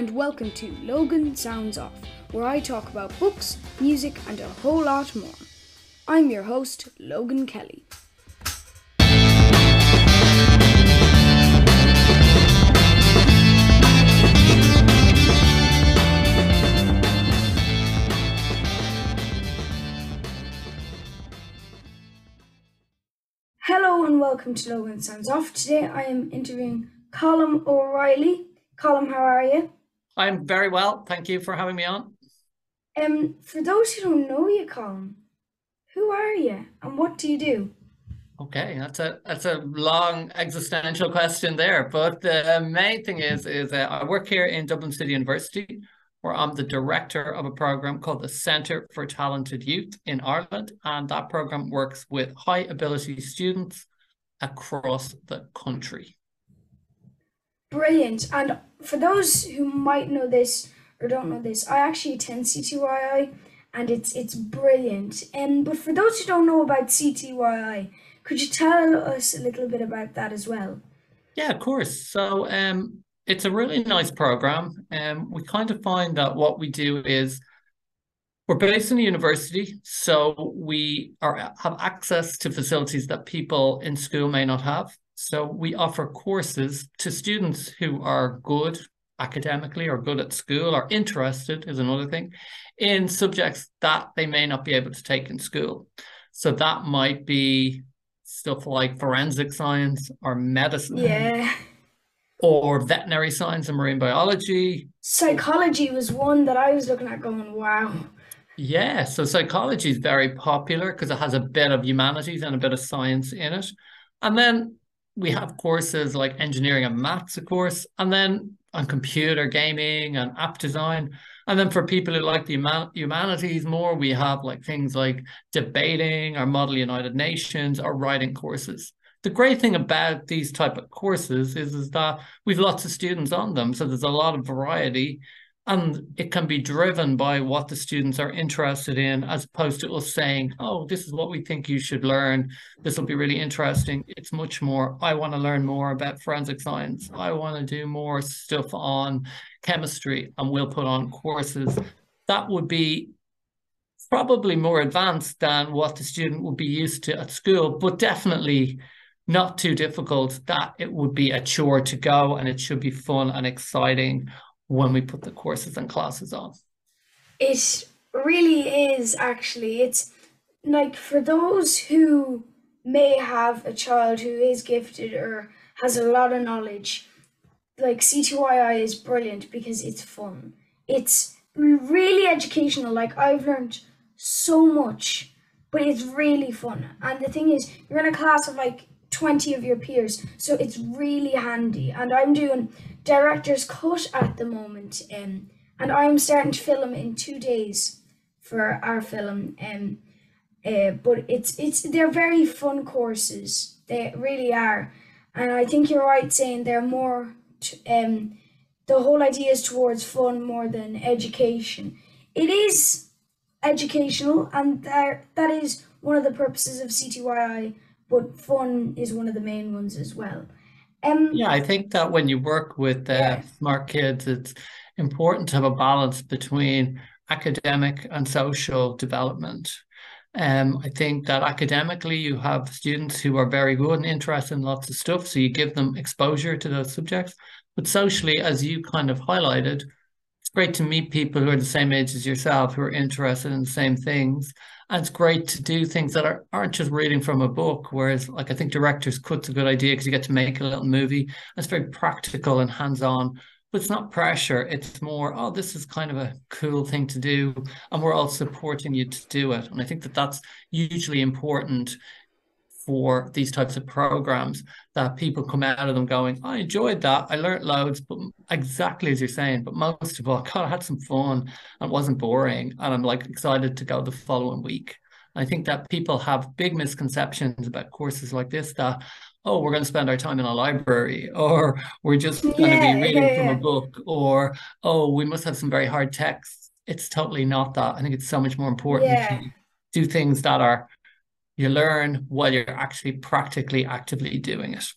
and welcome to Logan Sounds Off, where I talk about books, music, and a whole lot more. I'm your host, Logan Kelly. Hello and welcome to Logan Sounds Off. Today I am interviewing Colm O'Reilly. Colm, how are you? I'm very well. Thank you for having me on. Um, for those who don't know you, Colm, who are you and what do you do? Okay, that's a that's a long existential question there, but the main thing is is uh, I work here in Dublin City University, where I'm the director of a program called the Centre for Talented Youth in Ireland, and that program works with high ability students across the country. Brilliant. And for those who might know this or don't know this, I actually attend CTYI and it's it's brilliant. Um, but for those who don't know about CTYI, could you tell us a little bit about that as well? Yeah, of course. So um, it's a really nice program. Um, we kind of find that what we do is we're based in a university, so we are have access to facilities that people in school may not have. So we offer courses to students who are good academically or good at school or interested is another thing in subjects that they may not be able to take in school. So that might be stuff like forensic science or medicine. Yeah. Or veterinary science and marine biology. Psychology was one that I was looking at going, wow. Yeah, so psychology is very popular because it has a bit of humanities and a bit of science in it. And then we have courses like engineering and maths, of course, and then on computer gaming and app design. And then for people who like the humanities more, we have like things like debating or Model United Nations or writing courses. The great thing about these type of courses is, is that we've lots of students on them. So there's a lot of variety and it can be driven by what the students are interested in as opposed to us saying oh this is what we think you should learn. This will be really interesting. It's much more i want to learn more about forensic science. I want to do more stuff on chemistry and we'll put on courses. That would be probably more advanced than what the student would be used to at school but definitely not too difficult that it would be a chore to go and it should be fun and exciting when we put the courses and classes on. It really is actually. It's like for those who may have a child who is gifted or has a lot of knowledge, like CTYI is brilliant because it's fun. It's really educational. Like I've learned so much, but it's really fun. And the thing is, you're in a class of like 20 of your peers, so it's really handy. And I'm doing director's cut at the moment, um, and I'm starting to film in two days for our film. Um, uh, but it's it's they're very fun courses. They really are, and I think you're right saying they're more. T- um, the whole idea is towards fun more than education. It is educational, and that that is one of the purposes of CTYI. But fun is one of the main ones as well. Um, yeah, I think that when you work with uh, yeah. smart kids, it's important to have a balance between academic and social development. Um, I think that academically, you have students who are very good and interested in lots of stuff, so you give them exposure to those subjects. But socially, as you kind of highlighted, great to meet people who are the same age as yourself, who are interested in the same things, and it's great to do things that are, aren't just reading from a book. Whereas, like, I think director's cut's a good idea because you get to make a little movie. It's very practical and hands on, but it's not pressure. It's more, oh, this is kind of a cool thing to do. And we're all supporting you to do it. And I think that that's usually important for these types of programs that people come out of them going, I enjoyed that. I learned loads, but exactly as you're saying, but most of all, God, I had some fun and it wasn't boring. And I'm like excited to go the following week. I think that people have big misconceptions about courses like this that, oh, we're going to spend our time in a library, or we're just going yeah, to be reading yeah, yeah. from a book, or oh, we must have some very hard texts. It's totally not that. I think it's so much more important to do things that are you learn while you're actually practically actively doing it.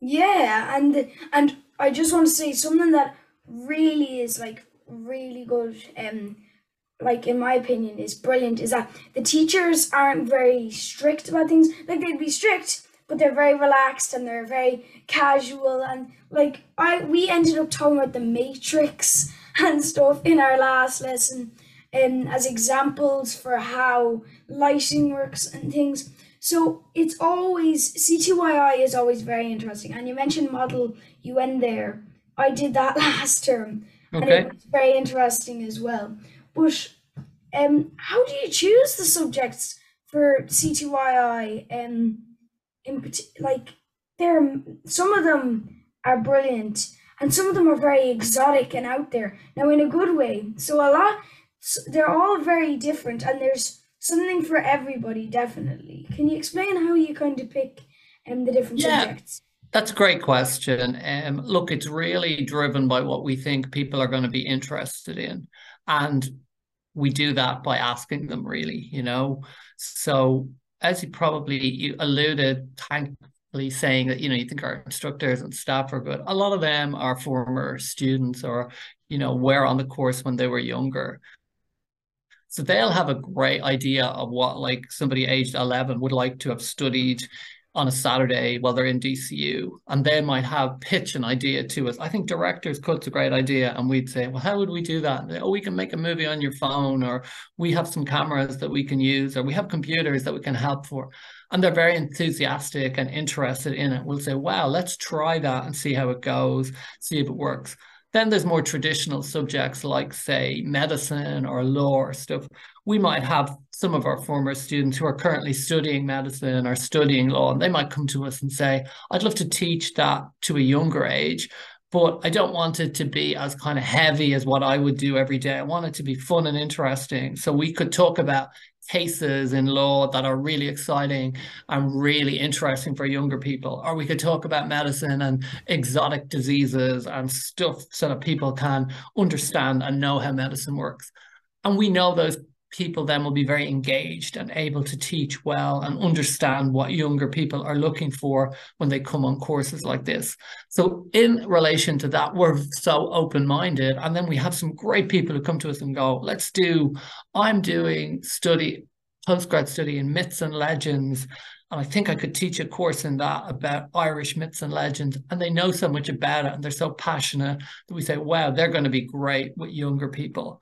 Yeah and and i just want to say something that really is like really good um like in my opinion is brilliant is that the teachers aren't very strict about things. Like they'd be strict but they're very relaxed and they're very casual and like i we ended up talking about the matrix and stuff in our last lesson um, as examples for how lighting works and things so it's always CTYI is always very interesting and you mentioned model un there i did that last term and Okay. it was very interesting as well but um, how do you choose the subjects for CTYI? Um, in parti- like, there, some of them are brilliant, and some of them are very exotic and out there. Now, in a good way. So a lot, s- they're all very different, and there's something for everybody. Definitely. Can you explain how you kind of pick um the different Yeah. subjects? That's a great question. Um, look, it's really driven by what we think people are going to be interested in. And we do that by asking them, really, you know. So, as you probably you alluded, thankfully saying that, you know, you think our instructors and staff are good. A lot of them are former students or, you know, were on the course when they were younger. So they'll have a great idea of what like somebody aged 11 would like to have studied on a Saturday while they're in DCU, and they might have pitch an idea to us. I think directors cut's a great idea, and we'd say, well, how would we do that? Oh, we can make a movie on your phone, or we have some cameras that we can use, or we have computers that we can help for. And they're very enthusiastic and interested in it. We'll say, wow, let's try that and see how it goes, see if it works. Then there's more traditional subjects like, say, medicine or law or stuff. We might have some of our former students who are currently studying medicine or studying law, and they might come to us and say, I'd love to teach that to a younger age, but I don't want it to be as kind of heavy as what I would do every day. I want it to be fun and interesting. So we could talk about cases in law that are really exciting and really interesting for younger people. Or we could talk about medicine and exotic diseases and stuff so that people can understand and know how medicine works. And we know those people then will be very engaged and able to teach well and understand what younger people are looking for when they come on courses like this. So, in relation to that, we're so open minded. And then we have some great people who come to us and go, let's do, I'm doing study, postgrad study in myths and legends. And I think I could teach a course in that about Irish myths and legends. And they know so much about it and they're so passionate that we say, wow, they're going to be great with younger people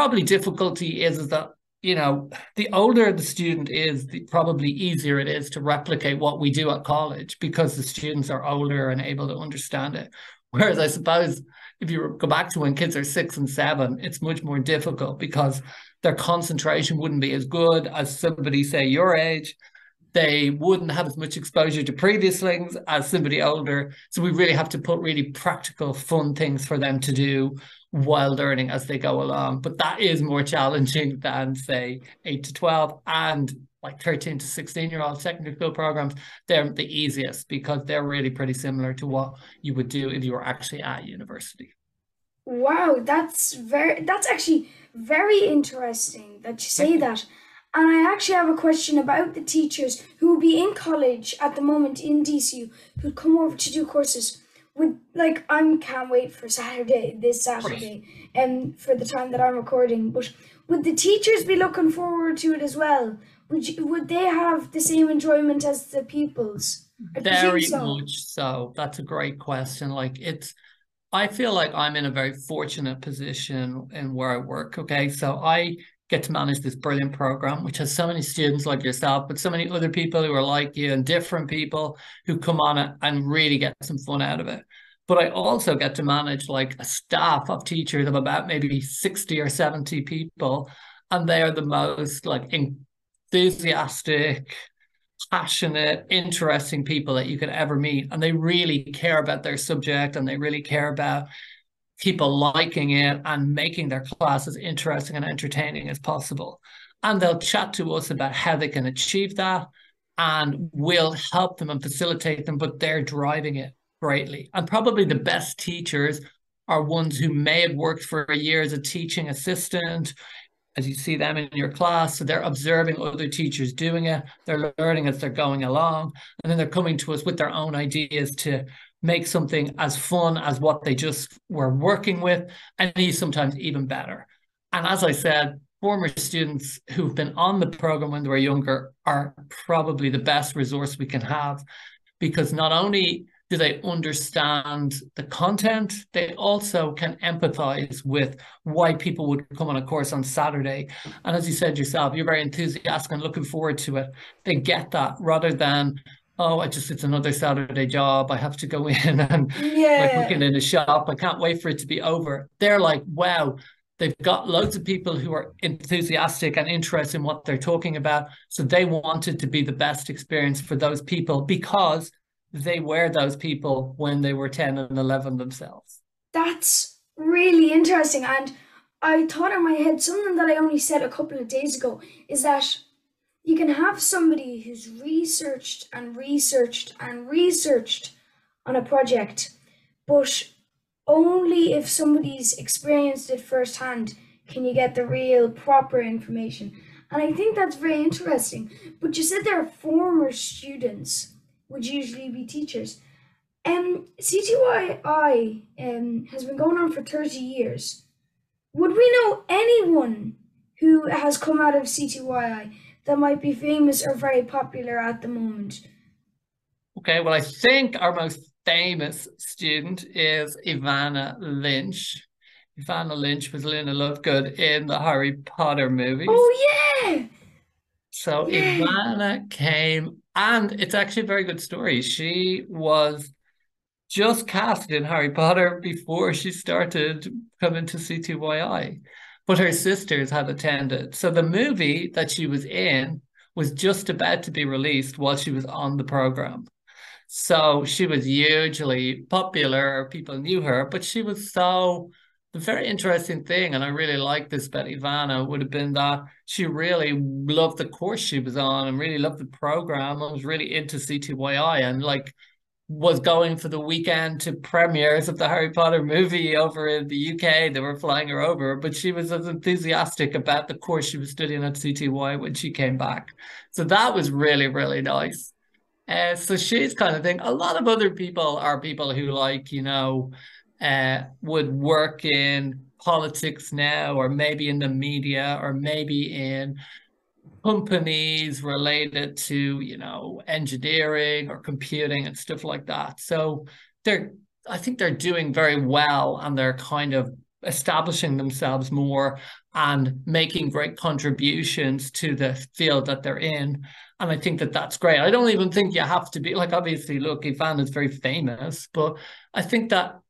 probably difficulty is, is that you know the older the student is the probably easier it is to replicate what we do at college because the students are older and able to understand it. Whereas i suppose if you go back to when kids are six and seven it's much more difficult because their concentration wouldn't be as good as somebody say your age. They wouldn't have as much exposure to previous things as somebody older. So we really have to put really practical fun things for them to do while learning as they go along. But that is more challenging than, say, 8 to 12 and like 13 to 16 year old secondary school programs. They're the easiest because they're really pretty similar to what you would do if you were actually at university. Wow, that's very that's actually very interesting that you say that. And I actually have a question about the teachers who will be in college at the moment in DCU who come over to do courses. Would like I'm can't wait for Saturday, this Saturday, and for the time that I'm recording. But would the teachers be looking forward to it as well? Would you, would they have the same enjoyment as the pupils? I Very so. much so. That's a great question. Like it's I feel like I'm in a very fortunate position in where I work. Okay. So I get to manage this brilliant program, which has so many students like yourself, but so many other people who are like you and different people who come on it and really get some fun out of it. But I also get to manage like a staff of teachers of about maybe 60 or 70 people. And they are the most like enthusiastic, passionate, interesting people that you could ever meet. And they really care about their subject and they really care about people liking it and making their class as interesting and entertaining as possible. And they'll chat to us about how they can achieve that and we'll help them and facilitate them, but they're driving it greatly. And probably the best teachers are ones who may have worked for a year as a teaching assistant as you see them in your class. So they're observing other teachers doing it, they're learning as they're going along, and then they're coming to us with their own ideas to make something as fun as what they just were working with, and sometimes even better. And as I said, former students who've been on the program when they were younger are probably the best resource we can have because not only do they understand the content, they also can empathize with why people would come on a course on Saturday. And as you said yourself, you're very enthusiastic and looking forward to it. They get that rather than, oh, I just it's another Saturday job. I have to go in and yeah. like working in a shop. I can't wait for it to be over. They're like, wow, They've got loads of people who are enthusiastic and interested in what they're talking about. So they wanted to be the best experience for those people because they were those people when they were 10 and 11 themselves. That's really interesting. And I thought in my head something that I only said a couple of days ago is that you can have somebody who's researched and researched and researched on a project, but only if somebody's experienced it firsthand can you get the real proper information. And I think that's very interesting. But you said there are former students, would usually be teachers. Um, CTYI um, has been going on for 30 years. Would we know anyone who has come out of CTYI that might be famous or very popular at the moment? Okay, well, I think our most famous student is Evanna Lynch. Evanna Lynch was Luna Lovegood in the Harry Potter movies. Oh yeah. So yeah. Evanna came, and it's actually a very good story. She was just cast in Harry Potter before she started coming to CTYI, but her sisters had attended. So the movie that she was in was just about to be released while she was on the program. So she was hugely popular, people knew her, but she was so the very interesting thing, and I really like this Betty Vanna, would have been that she really loved the course she was on and really loved the program and was really into CTYI and like was going for the weekend to premieres of the Harry Potter movie over in the UK. They were flying her over, but she was as enthusiastic about the course she was studying at CTY when she came back. So that was really, really nice. Uh, so she's kind of thing. A lot of other people are people who like, you know, uh, would work in politics now, or maybe in the media, or maybe in companies related to, you know, engineering or computing and stuff like that. So they're, I think they're doing very well and they're kind of establishing themselves more and making great contributions to the field that they're in. And I think that that's great. I don't even think you have to be like, obviously, look, Evanna is very famous, but I think that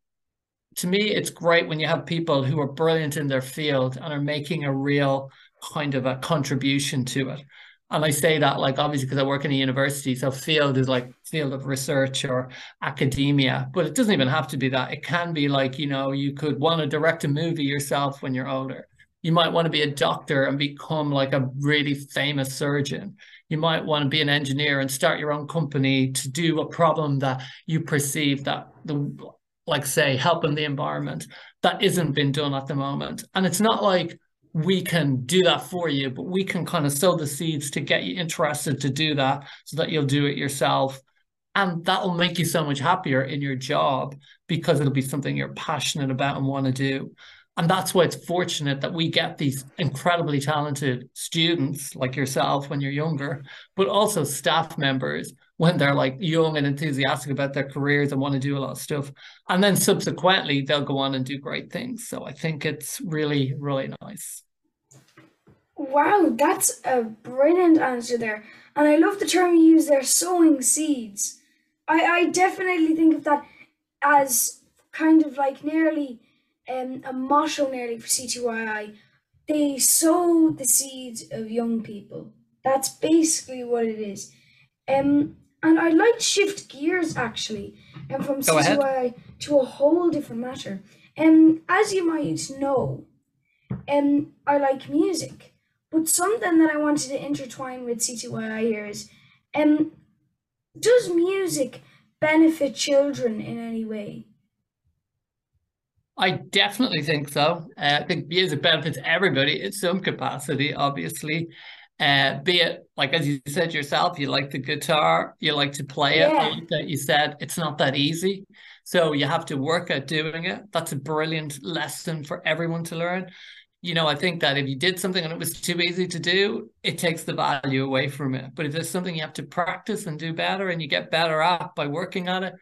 to me, it's great when you have people who are brilliant in their field and are making a real kind of a contribution to it. And I say that like obviously because I work in a university, so field is like field of research or academia, but it doesn't even have to be that. It can be like, you know, you could want to direct a movie yourself when you're older. You might want to be a doctor and become like a really famous surgeon you might want to be an engineer and start your own company to do a problem that you perceive that the like say helping the environment that isn't being done at the moment and it's not like we can do that for you but we can kind of sow the seeds to get you interested to do that so that you'll do it yourself. And that'll make you so much happier in your job because it'll be something you're passionate about and want to do. And that's why it's fortunate that we get these incredibly talented students like yourself when you're younger, but also staff members when they're like young and enthusiastic about their careers and want to do a lot of stuff. And then subsequently, they'll go on and do great things. So I think it's really, really nice. Wow, that's a brilliant answer there. And I love the term you use there, sowing seeds. I, I definitely think of that as kind of like nearly um, a motto nearly for CTYI. They sow the seeds of young people. That's basically what it is. Um, and I'd like to shift gears actually and from Go ahead. to a whole different matter. Um, as you might know, um, I like music, but something that I wanted to intertwine with CTYI here is, um, does music benefit children in any way? I definitely think so. Uh, I think music benefits everybody in some capacity, obviously. Uh, be it like as you said yourself, you like the guitar, you like to play it. Yeah. Like that you said it's not that easy, so you have to work at doing it. That's a brilliant lesson for everyone to learn. You know, I think that if you did something and it was too easy to do, it takes the value away from it. But if there's something you have to practice and do better, and you get better at by working at it,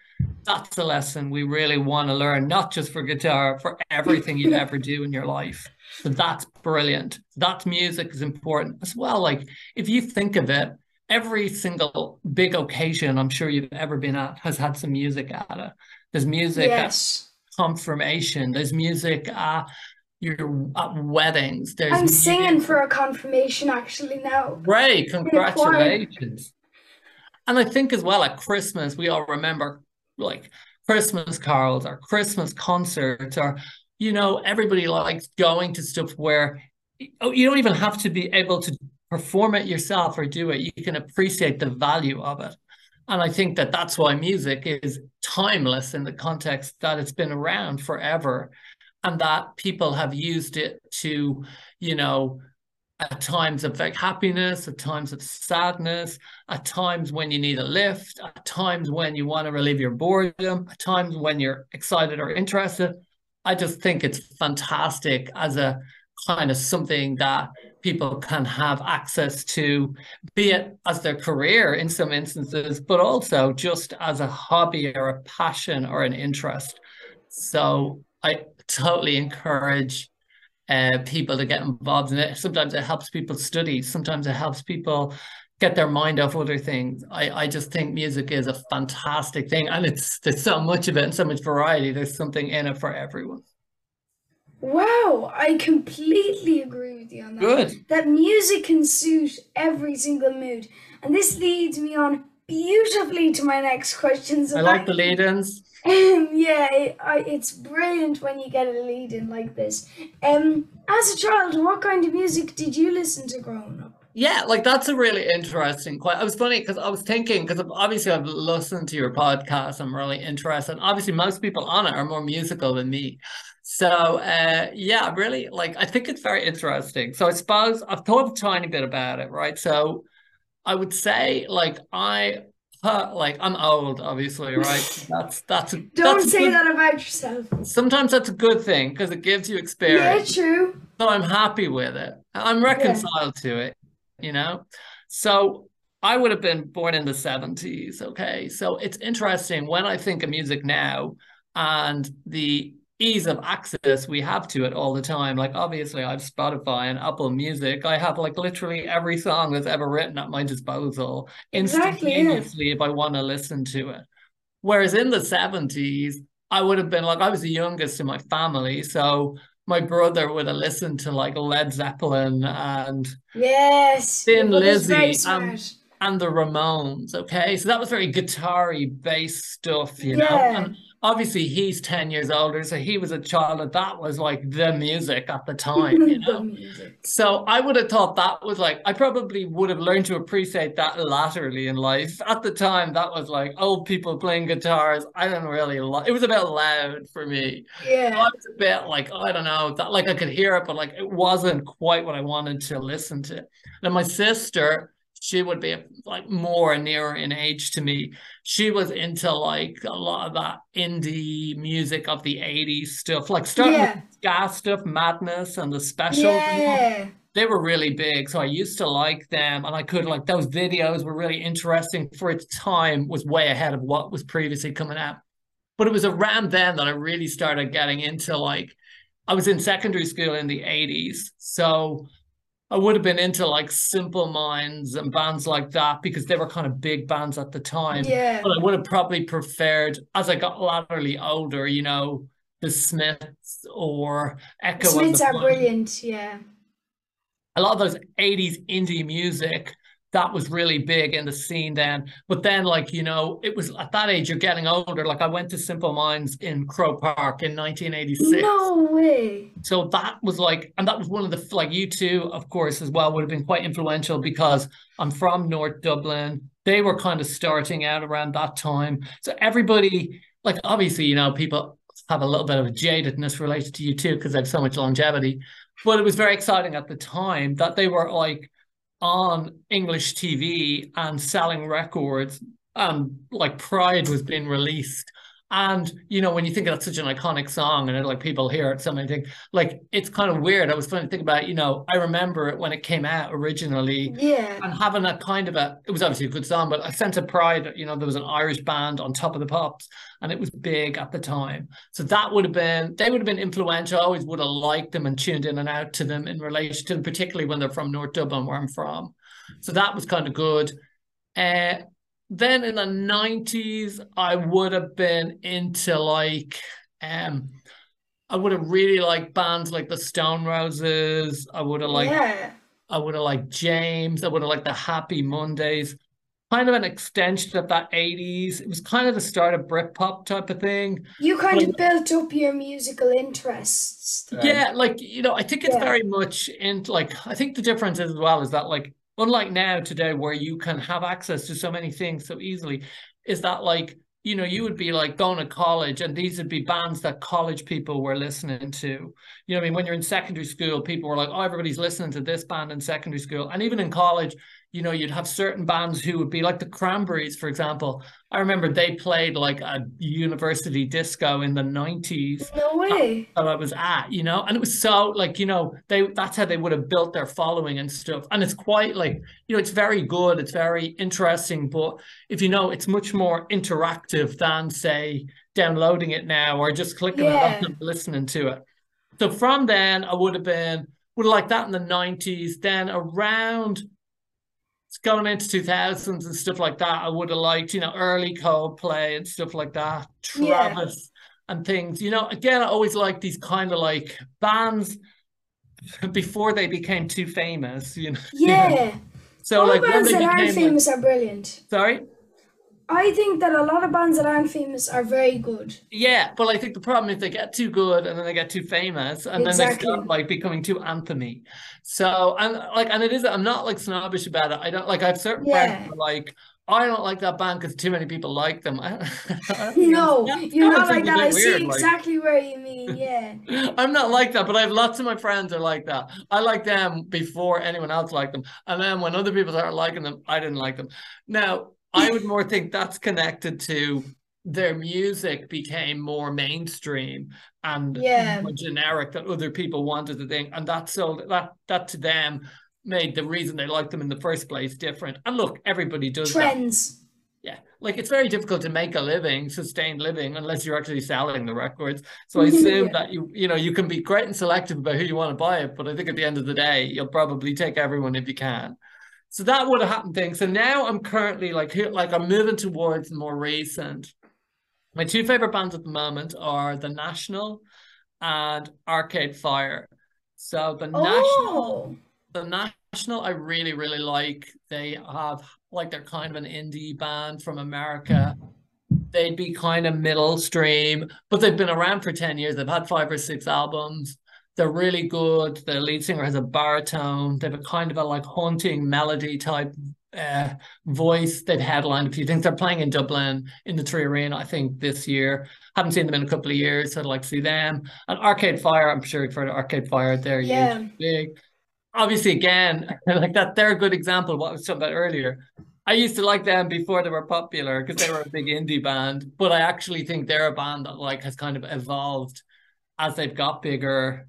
that's a lesson we really want to learn, not just for guitar, for everything you ever do in your life. So that's brilliant. That music is important as well. Like if you think of it, every single big occasion I'm sure you've ever been at has had some music at it. There's music Yes. at confirmation. There's music at your at weddings. There's I'm singing for a confirmation actually now. Great, congratulations. And I think as well at Christmas, we all remember like Christmas carols or Christmas concerts or, you know, everybody likes going to stuff where oh, you don't even have to be able to perform it yourself or do it. You can appreciate the value of it. And I think that that's why music is timeless in the context that it's been around forever and that people have used it to, you know, at times of like happiness, at times of sadness, at times when you need a lift, at times when you want to relieve your boredom, at times when you're excited or interested. I just think it's fantastic as a kind of something that people can have access to, be it as their career in some instances, but also just as a hobby or a passion or an interest. So I totally encourage uh, people to get involved in it. Sometimes it helps people study. Sometimes it helps people get their mind off other things. I, I just think music is a fantastic thing, and it's there's so much of it and so much variety. There's something in it for everyone. Wow, I completely agree with you on that. Good. That music can suit every single mood. And this leads me on beautifully to my next question. So I like the lead-ins. Um, yeah, it, I, it's brilliant when you get a lead in like this. Um, as a child, what kind of music did you listen to growing up? Yeah, like that's a really interesting question. I was funny because I was thinking because obviously I've listened to your podcast. I'm really interested. Obviously, most people on it are more musical than me. So uh, yeah, really like I think it's very interesting. So I suppose I've thought a tiny bit about it, right? So I would say like I uh, like I'm old, obviously, right? That's that's a, Don't that's say good- that about yourself. Sometimes that's a good thing because it gives you experience. Yeah, true. So I'm happy with it. I'm reconciled to it, you know? So I would have been born in the 70s, okay? So it's interesting when I think of music now and the ease of access we have to it all the time. Like obviously I have Spotify and Apple Music. I have like literally every song that's ever written at my disposal Exactly, yeah. instantaneously if I want to listen to it. Whereas in the 70s, I would have been like, I was the youngest in my family. So my brother would have listened to like Led Zeppelin and Yes. Thin your brother's very Lizzy, smart. and the Ramones. Okay. So that was very guitar-y bass stuff, you know. And obviously he's 10 years older, so he was a child and that was like the music at the time, you know. So I would have thought that was like I probably would have learned to appreciate that latterly in life. At the time, that was like old people playing guitars. I didn't really like. It was a bit loud for me. Yeah, I Yeah. was a bit like I don't know that like I could hear it, but like it wasn't quite what I wanted to listen to. Then my sister, she would be like more and nearer in age to me. She was into like a lot of that indie music of the 80s stuff, like starting Yeah. with ska stuff, Madness and the specials. and Yeah. they were really big so i used to like them and i could like those videos were really interesting for its time was way ahead of what was previously coming out but it was around then that i really started getting into like i was in secondary school in the 80s so i would have been into like simple minds and bands like that because they were kind of big bands at the time Yeah. but i would have probably preferred as i got laterally older you know the smiths or echo and Smiths the are brilliant. Yeah. a lot of those 80s indie music that was really big in the scene then. But then like you know it was at that age you're getting older. Like i went to simple minds in Croke Park in 1986 No way. so that was like and that was one of the like U2 of course as well would have been quite influential because i'm from north dublin. They were kind of starting out around that time. So everybody like obviously you know people have a little bit of a jadedness related to U2 because they have so much longevity. But it was very exciting at the time that they were like on English TV and selling records. And like Pride was being released and you know, when you think of such an iconic song and it, like people hear it, so many things, like it's kind of weird. I was funny to think about, you know, I remember it when it came out originally. Yeah. And having a kind of a it was obviously a good song, but a sense of pride, you know, there was an Irish band on top of the pops and it was big at the time. So that would have been they would have been influential. I always would have liked them and tuned in and out to them in relation to them, particularly when they're from North Dublin, where I'm from. So that was kind of good. Uh, then in the 90s i would have been into like um i would have really liked bands like the stone roses i would have liked yeah. i would have liked james i would have liked the happy mondays kind of an extension of that 80s it was kind of the start of britpop type of thing You kind of built up your musical interests. then. yeah like you know i think it's Yeah. very much in like i think the difference is as well is that like unlike now today where you can have access to so many things so easily is that like you know you would be like going to college and these would be bands that college people were listening to. You know i mean? When you're in secondary school people were like oh everybody's listening to this band in secondary school. And even in college you know you'd have certain bands who would be like the cranberries for example i remember they played like a university disco in the 90s No way. that I was at, you know, and it was so like, you know, they that's how they would have built their following and stuff. And it's quite like, you know, it's very good, it's very interesting, but if you know, it's much more interactive than say downloading it now or just clicking Yeah. it up and listening to it. So from then I would have been would have liked that in the 90s. Then around going into 2000s and stuff like that. I would have liked, you know, early Coldplay and stuff like that. Yeah. Travis and things. You know, again, I always like these kind of like bands before they became too famous, you know. Yeah. So All like when bands they that aren't became like, famous are brilliant. sorry? I think that a lot of bands that aren't famous are very good. Yeah, but I think the problem is they get too good and then they get too famous and then they start like becoming too anthemy. So and like and it is I'm not like snobbish about it. I don't like I have certain Yeah. friends who are like I don't like that band because too many people like them. I, I No, you're that not like that. I see weird, like- exactly where you mean. Yeah. I'm not like that, but I have lots of my friends are like that. I like them before anyone else liked them. And then when other people started liking them, I didn't like them. Now, I would more think that's connected to their music became more mainstream and Yeah. more generic that other people wanted to think. And that so that that to them made the reason they liked them in the first place different. And look, everybody does that. Trends. Yeah, like it's very difficult to make a living, sustained living, unless you're actually selling the records. So I assume Yeah. that you, you know, you can be great and selective about who you want to buy it, but I think at the end of the day, you'll probably take everyone if you can. So that would have happened thing. So now I'm currently like like I'm moving towards more recent. My two favorite bands at the moment are The National and Arcade Fire. So the National Oh. the National, I really, really like. They have like they're kind of an indie band from America. They'd be kind of middle stream, but they've been around for 10 years. They've had five or six albums. They're really good. The lead singer has a baritone. They have a kind of a like haunting melody type uh, voice. They've headlined a few things. They're playing in Dublin in the 3Arena, I think, this year. Haven't seen them in a couple of years, so I'd like to see them. And Arcade Fire, I'm sure you've heard of Arcade Fire. They're Yeah. huge, big obviously again like that they're a good example of what I was talking about earlier. I used to like them before they were popular because they were a big indie band, but I actually think they're a band that like has kind of evolved as they've got bigger.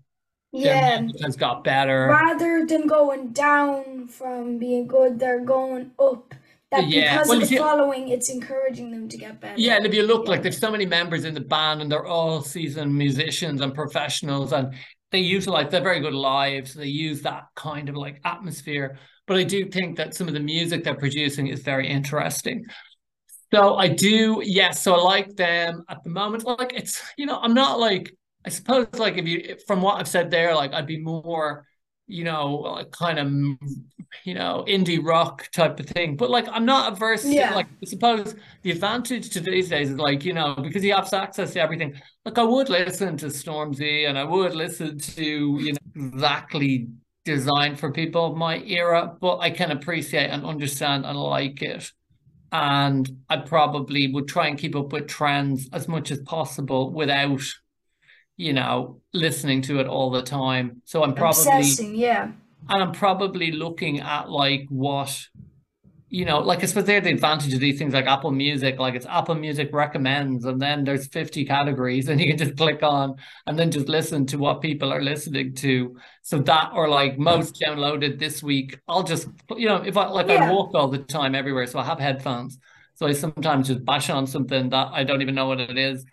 Yeah. has got better. Rather than going down from being good, they're going up. That Yeah, because well, of the see- following, it's encouraging them to get better. Yeah, and if you look like there's so many members in the band and they're all seasoned musicians and professionals and they utilize they're very good live, so they use that kind of like atmosphere. But I do think that some of the music they're producing is very interesting. So I do, yes. So I like them at the moment. Like it's, you know, I'm not like I suppose like if you from what I've said there, like I'd be more, you know, like kind of you know, indie rock type of thing. But like I'm not averse Yeah. to like I suppose the advantage to these days is like, you know, because you have access to everything. Like I would listen to Stormzy and I would listen to, you know, exactly designed for people of my era, but I can appreciate and understand and like it. And I probably would try and keep up with trends as much as possible without, you know, listening to it all the time. So I'm probably Obsessing, yeah. and I'm probably looking at like what you know, like I suppose they're the advantage of these things like Apple Music, like it's Apple Music recommends, and then there's 50 categories, and you can just click on and then just listen to what people are listening to. So that or like most downloaded this week, I'll just you know, if I like yeah. I walk all the time everywhere, so I have headphones. So I sometimes just bash on something that I don't even know what it is.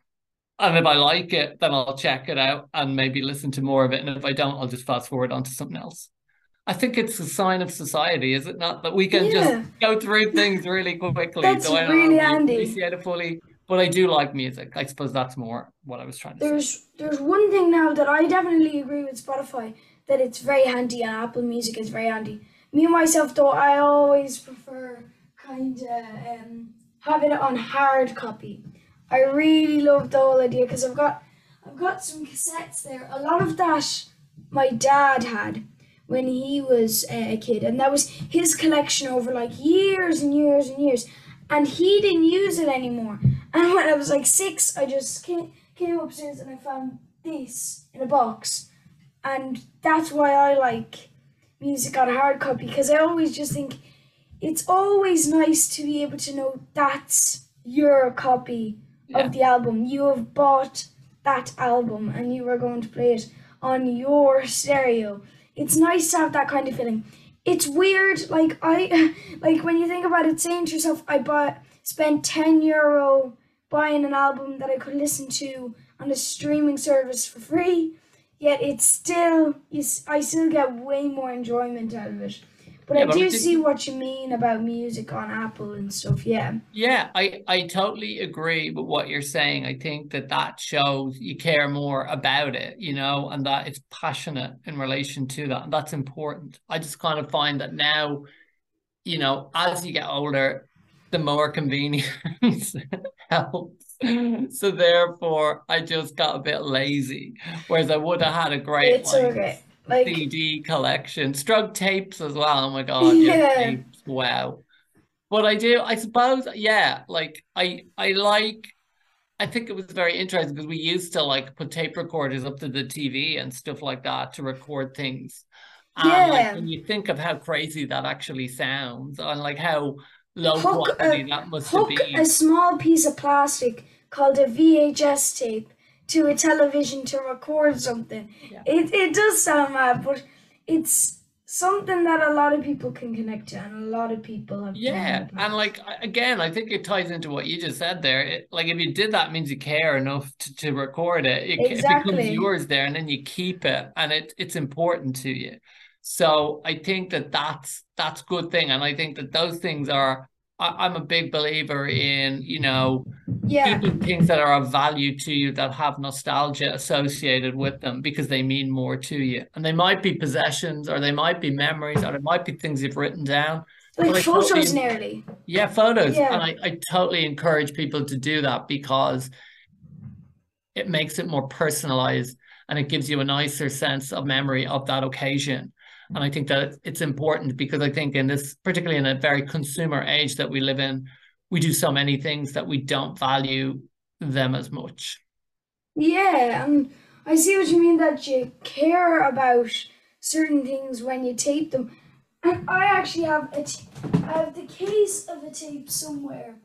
And if I like it, then I'll check it out and maybe listen to more of it. And if I don't, I'll just fast forward onto something else. I think it's a sign of society, is it not? That we can yeah. just go through things really quickly. That's so I really handy. appreciate it fully. But I do like music. I suppose that's more what I was trying to there's, say. There's one thing now that I definitely agree with Spotify that it's very handy and Apple Music is very handy. Me myself though, I always prefer kind of um, having it on hard copy. I really love the whole idea because I've got I've got some cassettes there. A lot of that my dad had when he was uh, a kid, and that was his collection over like years and years and years. And he didn't use it anymore. And when I was like six, I just came, came upstairs and I found this in a box. And that's why I like music on a hard copy because I always just think it's always nice to be able to know that's your copy yeah. of the album. You have bought that album and you are going to play it on your stereo it's nice to have that kind of feeling. It's weird, like I like when you think about it, saying to yourself, I bought spent ten euro buying an album that I could listen to on a streaming service for free, yet it's still you, I still get way more enjoyment out of it. But yeah, I do see what you mean about music on Apple and stuff. Yeah. Yeah, I I totally agree with what you're saying. I think that that shows you care more about it, you know, and that it's passionate in relation to that, and that's important. I just kind of find that now, you know, as you get older, the more convenience helps. Mm-hmm. So therefore, I just got a bit lazy, whereas I would have had a great. It's okay like CD collection, drug tapes as well. Oh my god, yeah, wow. But I do, I suppose, yeah. Like I, I like. I think it was very interesting because we used to like put tape recorders up to the TV and stuff like that to record things. And yeah. like when you think of how crazy that actually sounds and like how low hook quality a, that must hook have been. a small piece of plastic called a VHS tape to a television to record something. Yeah. It it does sound mad, but it's something that a lot of people can connect to and a lot of people have yeah and like again i think it ties into what you just said there it, like if you did that means you care enough to, to record it. it exactly. it becomes yours there and then you keep it and it it's important to you so i think that that's that's good thing and i think that those things are I, am a big believer in, you know, yeah. keeping things that are of value to you that have nostalgia associated with them because they mean more to you. And they might be possessions or they might be memories or they might be things you've written down. Like photos totally, nearly. Yeah, photos. Yeah. And I, I totally encourage people to do that because it makes it more personalized and it gives you a nicer sense of memory of that occasion. And I think that it's important because I think in this, particularly in a very consumer age that we live in, we do so many things that we don't value them as much. Yeah, and I see what you mean that you care about certain things when you tape them. And I actually have a t- I have the case of a tape somewhere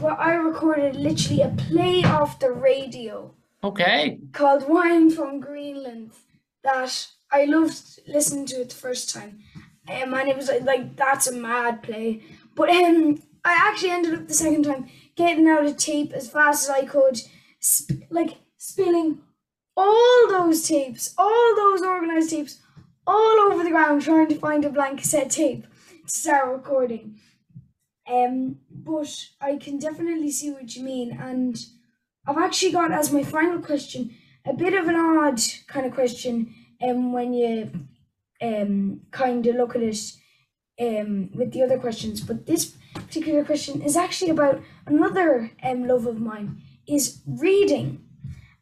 where I recorded literally a play off the radio. Okay. Called Wine from Greenland that I loved listening to it the first time, um, and it was like, like that's a mad play. But um, I actually ended up the second time getting out a tape as fast as I could, sp- like spilling all those tapes, all those organized tapes, all over the ground, trying to find a blank cassette tape to start recording. Um, but I can definitely see what you mean, and I've actually got as my final question a bit of an odd kind of question um, when you um, kind of look at it um, with the other questions. But this particular question is actually about another um, love of mine is reading.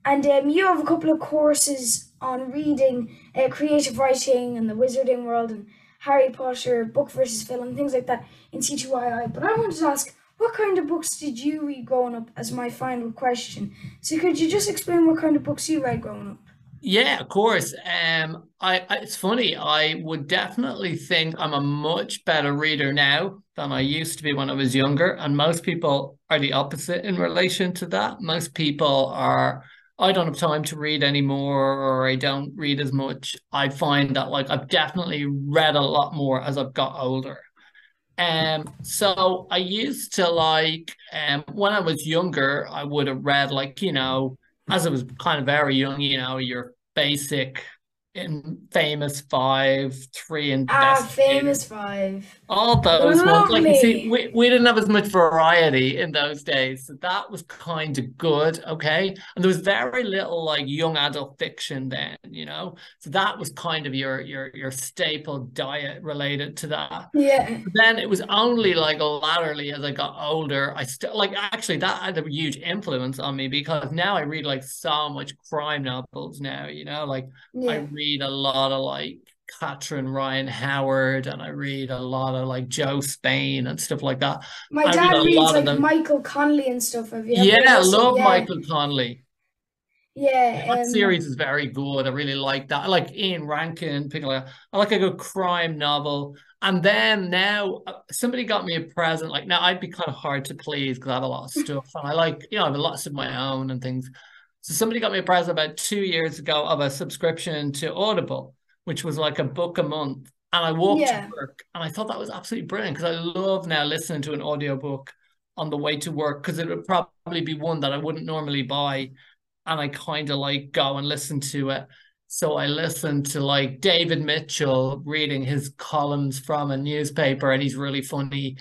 And um, you have a couple of courses on reading, uh, creative writing, and the wizarding world, and Harry Potter, book versus film, things like that in CTYI. But I wanted to ask, what kind of books did you read growing up as my final question? So could you just explain what kind of books you read growing up? Yeah, of course. Um, I, I it's funny. I would definitely think I'm a much better reader now than I used to be when I was younger, and most people are the opposite in relation to that. Most people are, I don't have time to read anymore, or I don't read as much. I find that like I've definitely read a lot more as I've got older. Um, so I used to like um when I was younger, I would have read like, you know, as it was kind of very young, you know, your basic in famous five, three and ah, famous five. All those ones. Like you see, we, we didn't have as much variety in those days. So that was kind of good, okay? And there was very little like young adult fiction then, you know. So that was kind of your your your staple diet related to that. Yeah. But then it was only like latterly as I got older, I still like actually that had a huge influence on me because now I read like so much crime novels now, you know, like yeah. I read a lot of like Catherine Ryan Howard and I read a lot of like Jo Spain and stuff like that. My I dad read reads like Michael Connelly and stuff. Have you yeah, I love yeah. Michael Connelly. Yeah, that um, series is very good. I really like that. I like Ian Rankin, people like I like a good crime novel. And then now uh, somebody got me a present. Like now I'd be kind of hard to please because I have a lot of stuff and I like, you know, I have lots of my own and things. So somebody got me a present about two years ago of a subscription to Audible which was like a book a month. And I walked yeah. to work and I thought that was absolutely brilliant because I love now listening to an audiobook on the way to work because it would probably be one that I wouldn't normally buy. And I kind of like go and listen to it. So I listened to like David Mitchell reading his columns from a newspaper and he's really funny.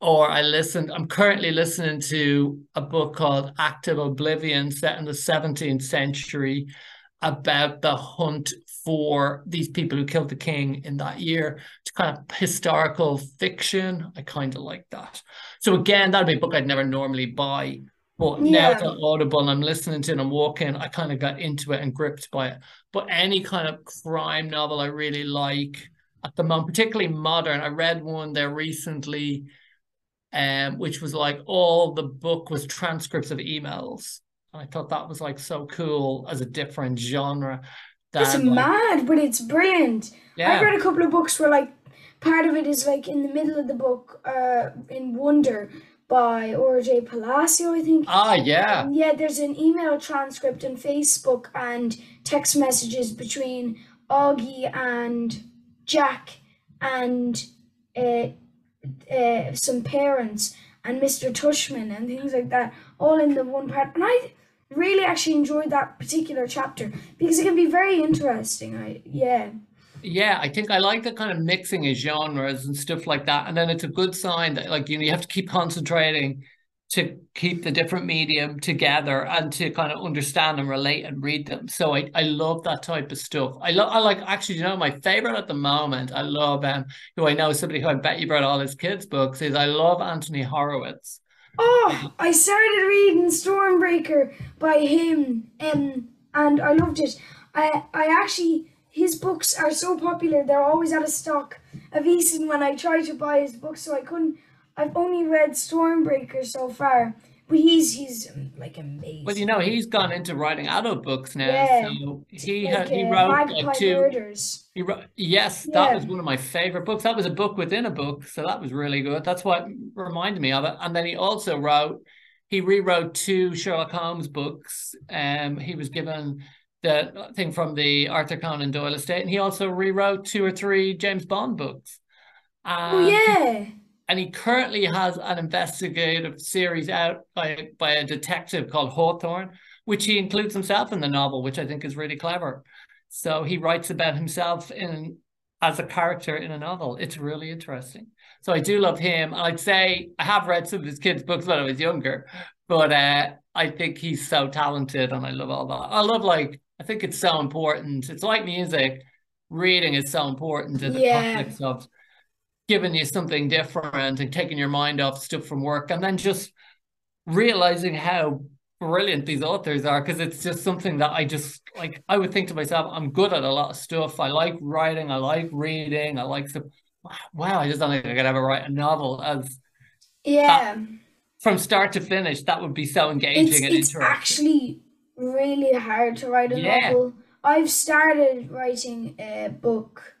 Or I listened, I'm currently listening to a book called Act of Oblivion set in the 17th century about the hunt for these people who killed the king in that year It's kind of historical fiction. I kind of like that. So again, that'd be a book I'd never normally buy. But yeah. now it's on Audible and I'm listening to it and I'm walking, I kind of got into it and gripped by it. But any kind of crime novel I really like at the moment, particularly modern. I read one there recently, um, which was like all the book was transcripts of emails. And I thought that was like so cool as a different genre. That, it's like, mad, but it's brilliant. Yeah. I've read a couple of books where like part of it is like in the middle of the book, uh, in Wonder by R.J. Palacio, I think. Ah, yeah. Um, yeah, there's an email transcript on Facebook and text messages between Augie and Jack and uh, uh, some parents and Mr. Tushman and things like that, all in the one part. And I really actually enjoyed that particular chapter because it can be very interesting. I yeah. Yeah, I think I like the kind of mixing of genres and stuff like that. And then it's a good sign that like you know you have to keep concentrating to keep the different medium together and to kind of understand and relate and read them. So I, I love that type of stuff. I love I like actually you know my favorite at the moment. I love um who I know somebody who I bet you brought all his kids books is I love Anthony Horowitz. Oh, I started reading Stormbreaker by him, um, and I loved it. I I actually his books are so popular; they're always out of stock. I've eaten when I tried to buy his books, so I couldn't. I've only read Stormbreaker so far, but he's he's um, like amazing. Well, you know, he's gone into writing adult books now. Yeah. So he like, he uh, wrote like two. Murders. He wrote yes, yeah. that was one of my favorite books. That was a book within a book, so that was really good. That's what reminded me of it. And then he also wrote. He rewrote two Sherlock Holmes books. Um, he was given the thing from the Arthur Conan Doyle estate, and he also rewrote two or three James Bond books. Um, oh yeah and he currently has an investigative series out by, by a detective called Hawthorne, which he includes himself in the novel, which I think is really clever. So he writes about himself in as a character in a novel. It's really interesting. So I do love him. I'd say I have read some of his kids' books when I was younger, but uh, I think he's so talented, and I love all that. I love like I think it's so important. It's like music. Reading is so important in the yeah. context of giving you something different and taking your mind off stuff from work and then just realizing how brilliant these authors are because it's just something that I just like I would think to myself I'm good at a lot of stuff. I like writing. I like reading. I like stuff. Wow I just don't think I could ever write a novel as yeah. that, from start to finish that would be so engaging it's, and it's interesting. actually really hard to write a yeah. novel. I've started writing a book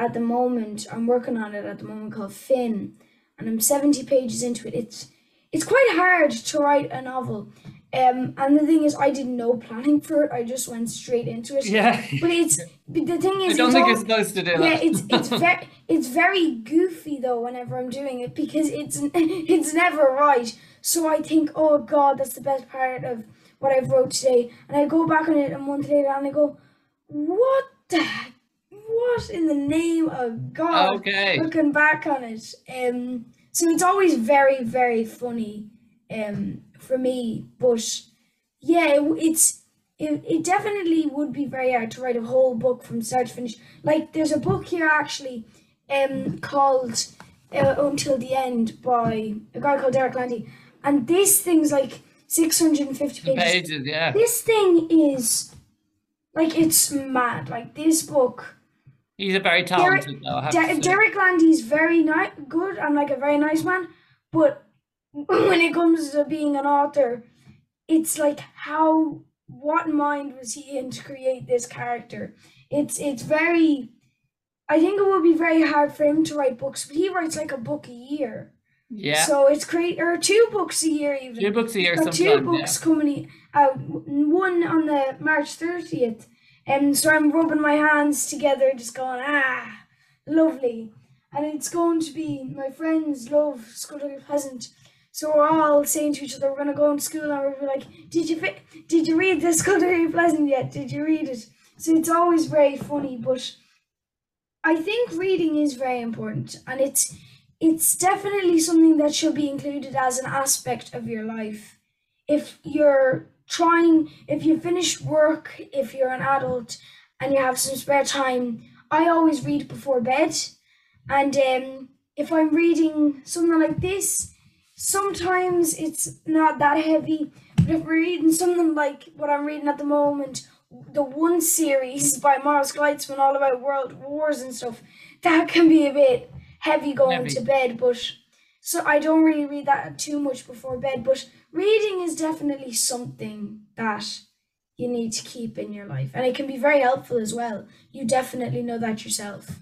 at the moment. I'm working on it at the moment called Finn, and I'm 70 pages into it. It's it's quite hard to write a novel. Um, and the thing is, I did no planning for it. I just went straight into it. Yeah. But it's but the thing is, I don't it's think all- you're supposed to do yeah, that. it's it's very it's very goofy though whenever I'm doing it because it's it's never right. So I think, oh God, that's the best part of what I've wrote today, and I go back on it a month later and I go, what the in the name of God? Okay. Looking back on it, um, so it's always very very funny, um, for me. But yeah, it, it's it, it definitely would be very hard to write a whole book from start to finish. Like there's a book here actually, um, called uh, Until the End by a guy called Derek Landy, and this thing's like 650 pages. Pages, yeah. This thing is like it's mad. Like this book. He's a very talented have De- Derek Landy's very ni- good and like a very nice man, but when it comes to being an author, it's like how what mind was he in to create this character? It's it's very. I think it would be very hard for him to write books, but he writes like a book a year. Yeah. So it's great, or two books a year even. Two books a year two yeah. books coming out. One on the March thirtieth, and so I'm rubbing my hands together, just going ah, lovely. And it's going to be my friends love Skulduggery Pleasant, so we're all saying to each other, we're gonna go into school and we're like, did you did you read the Skulduggery Pleasant yet? Did you read it? So it's always very funny, but I think reading is very important, and it's it's definitely something that should be included as an aspect of your life. If you're trying, if you finish work, if you're an adult and you have some spare time, I always read before bed. And um, if I'm reading something like this, sometimes it's not that heavy. But if we're reading something like what I'm reading at the moment, the one series by Morris Gleitzman, all about world wars and stuff, that can be a bit heavy going Heavy. to bed. But so I don't really read that too much before bed. But reading is definitely something that you need to keep in your life, and it can be very helpful as well. You definitely know that yourself.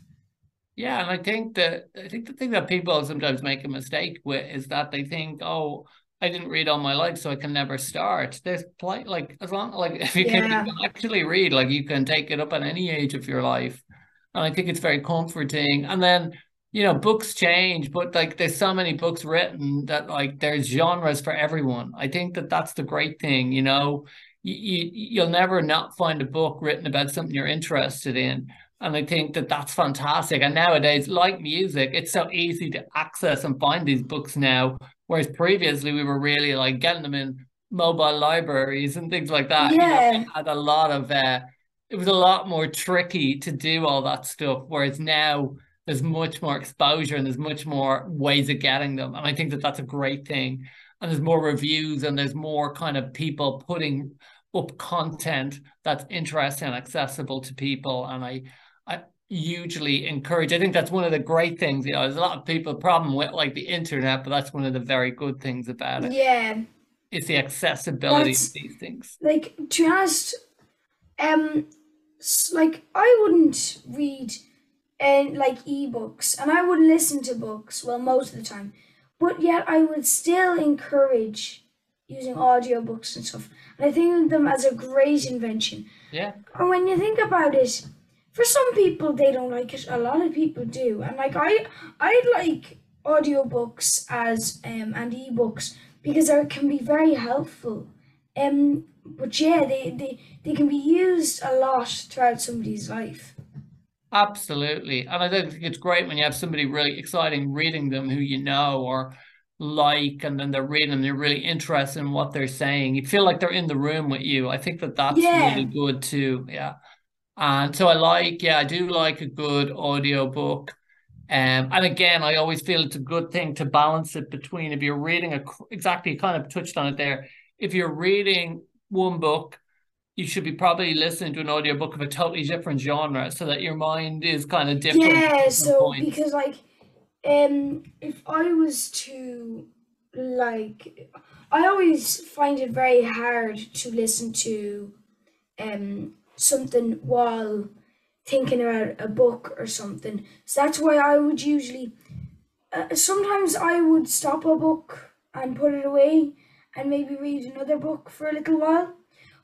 Yeah, and I think that I think the thing that people sometimes make a mistake with is that they think, oh, I didn't read all my life, so I can never start. There's plenty, like as long like if you can, you Yeah. can actually read, like you can take it up at any age of your life, and I think it's very comforting. And then you know, books change, but like there's so many books written that like there's genres for everyone. I think that that's the great thing, you know. You, you you'll never not find a book written about something you're interested in. And I think that that's fantastic. And nowadays, like music, it's so easy to access and find these books now. Whereas previously, we were really like getting them in mobile libraries and things like that. You know, Yeah. had a lot of, uh, it was a lot more tricky to do all that stuff. Whereas now, there's much more exposure and there's much more ways of getting them. And I think that that's a great thing. And there's more reviews and there's more kind of people putting up content that's interesting and accessible to people. And I, I hugely encourage. I think that's one of the great things. You know, there's a lot of people problem with like the internet, but that's one of the very good things about it. Yeah. It's the accessibility That's- of these things. like to be honest um like i wouldn't read and like ebooks and i would listen to books well most of the time but yet i would still encourage using audiobooks and stuff and i think of them as a great invention Yeah. and when you think about it for some people they don't like it a lot of people do and like i i like audiobooks as um and ebooks because they can be very helpful um but yeah they, they they can be used a lot throughout somebody's life Absolutely. And I think it's great when you have somebody really exciting reading them who you know or like, and then they're reading and you're really interested in what they're saying. You feel like they're in the room with you. I think that that's Yeah. really good too. Yeah. And so I like, yeah, I do like a good audio book. Um, and again, I always feel it's a good thing to balance it between if you're reading a exactly kind of touched on it there. If you're reading one book, you should be probably listening to an audiobook of a totally different genre so that your mind is kind of different. yeah so because like um if i was to like i always find it very hard to listen to um something while thinking about a book or something. So that's why I would usually. Uh, sometimes I would stop a book and put it away and maybe read another book for a little while,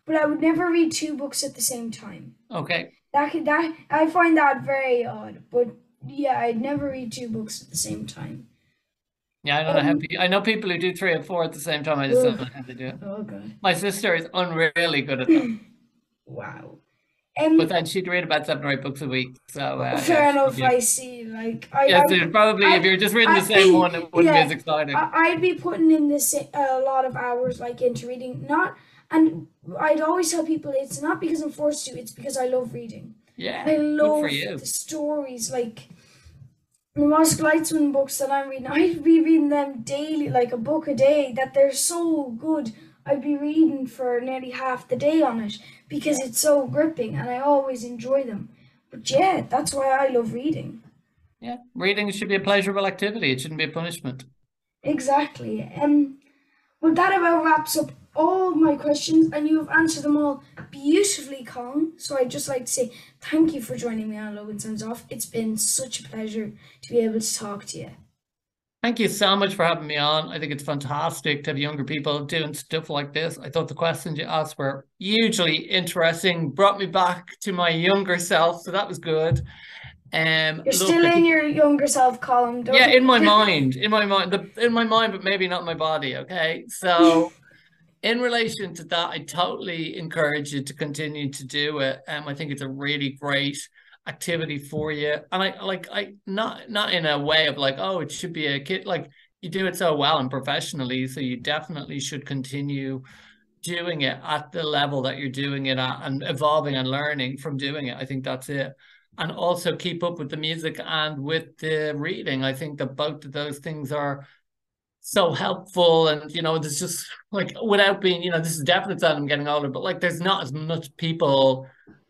but I would never read two books at the same time. Okay. That could, that I find that very odd, but yeah, I'd never read two books at the same time. Yeah, I don't know how pe- I know people who do three or four at the same time. I just don't know how they do it. Oh god! My sister is unreally good at that, Wow. Um, but then she'd read about seven or eight books a week. So uh, fair yeah, enough. I see. Like I, Yeah, so probably if you're just reading the I- same one, it wouldn't yeah, be as exciting. I'd be putting in this a lot of hours like into reading. Not and I'd always tell people it's not because I'm forced to. It's because I love reading. yeah, I good love for you. the stories. Like the Morris Gleitzman books that I'm reading, I'd be reading them daily, like a book a day. That they're so good. I'd be reading for nearly half the day on it because it's so gripping, and I always enjoy them. But yeah, that's why I love reading. Yeah, reading should be a pleasurable activity. It shouldn't be a punishment. Exactly. Um, well, that about wraps up all my questions, and you have answered them all beautifully, Colm. So I'd just like to say thank you for joining me on Logan Sounds Off. It's been such a pleasure to be able to talk to you. Thank you so much for having me on. I think it's fantastic to have younger people doing stuff like this. I thought the questions you asked were hugely interesting, brought me back to my younger self, so that was good. Um, You're look, still in your younger self. Don't yeah, in my mind, in my mind, the, in my mind, but maybe not my body. Okay, so in relation to that, I totally encourage you to continue to do it. Um, I think it's a really great activity for you, and I like I not not in a way of like, oh, it should be a kid. Like you do it so well and professionally, so you definitely should continue doing it at the level that you're doing it at and evolving and learning from doing it. I think that's it. And also keep up with the music and with the reading. I think that both of those things are so helpful. And, you know, there's just like without being, you know, this is definitely that I'm getting older, but like there's not as much people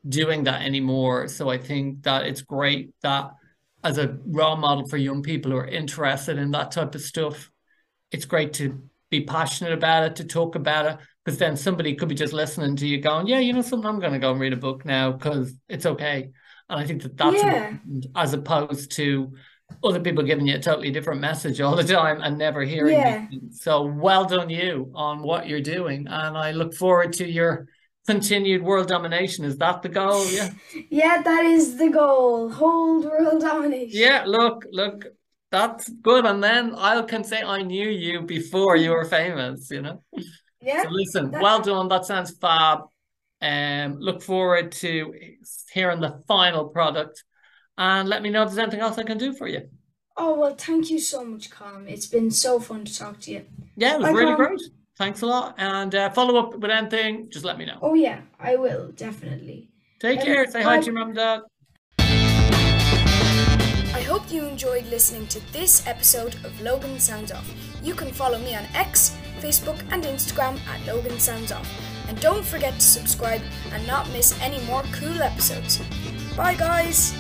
doing that anymore. So I think that it's great that as a role model for young people who are interested in that type of stuff, it's great to be passionate about it, to talk about it, because then somebody could be just listening to you going, yeah, you know something, I'm going to go and read a book now because it's okay. And I think that that's Yeah. as opposed to other people giving you a totally different message all the time and never hearing Yeah. it. So well done you on what you're doing. And I look forward to your continued world domination. Is that the goal? Yeah. Yeah, that is the goal. Hold world domination. Yeah, look, look, that's good. And then I can say I knew you before you were famous, you know? Yeah. So listen, that- well done. That sounds fab. Um, look forward to hearing the final product and let me know if there's anything else I can do for you. Oh well, thank you so much, Colm. It's been so fun to talk to you. Yeah, it was Bye, really Colm. great. Thanks a lot. And uh, follow up with anything, just let me know. Oh yeah, I will definitely. Take Um, care. Say hi to your mum and dad. I hope you enjoyed listening to this episode of Logan Sounds Off. You can follow me on X, Facebook, and Instagram at Logan Sounds Off. And don't forget to subscribe and not miss any more cool episodes. Bye, guys!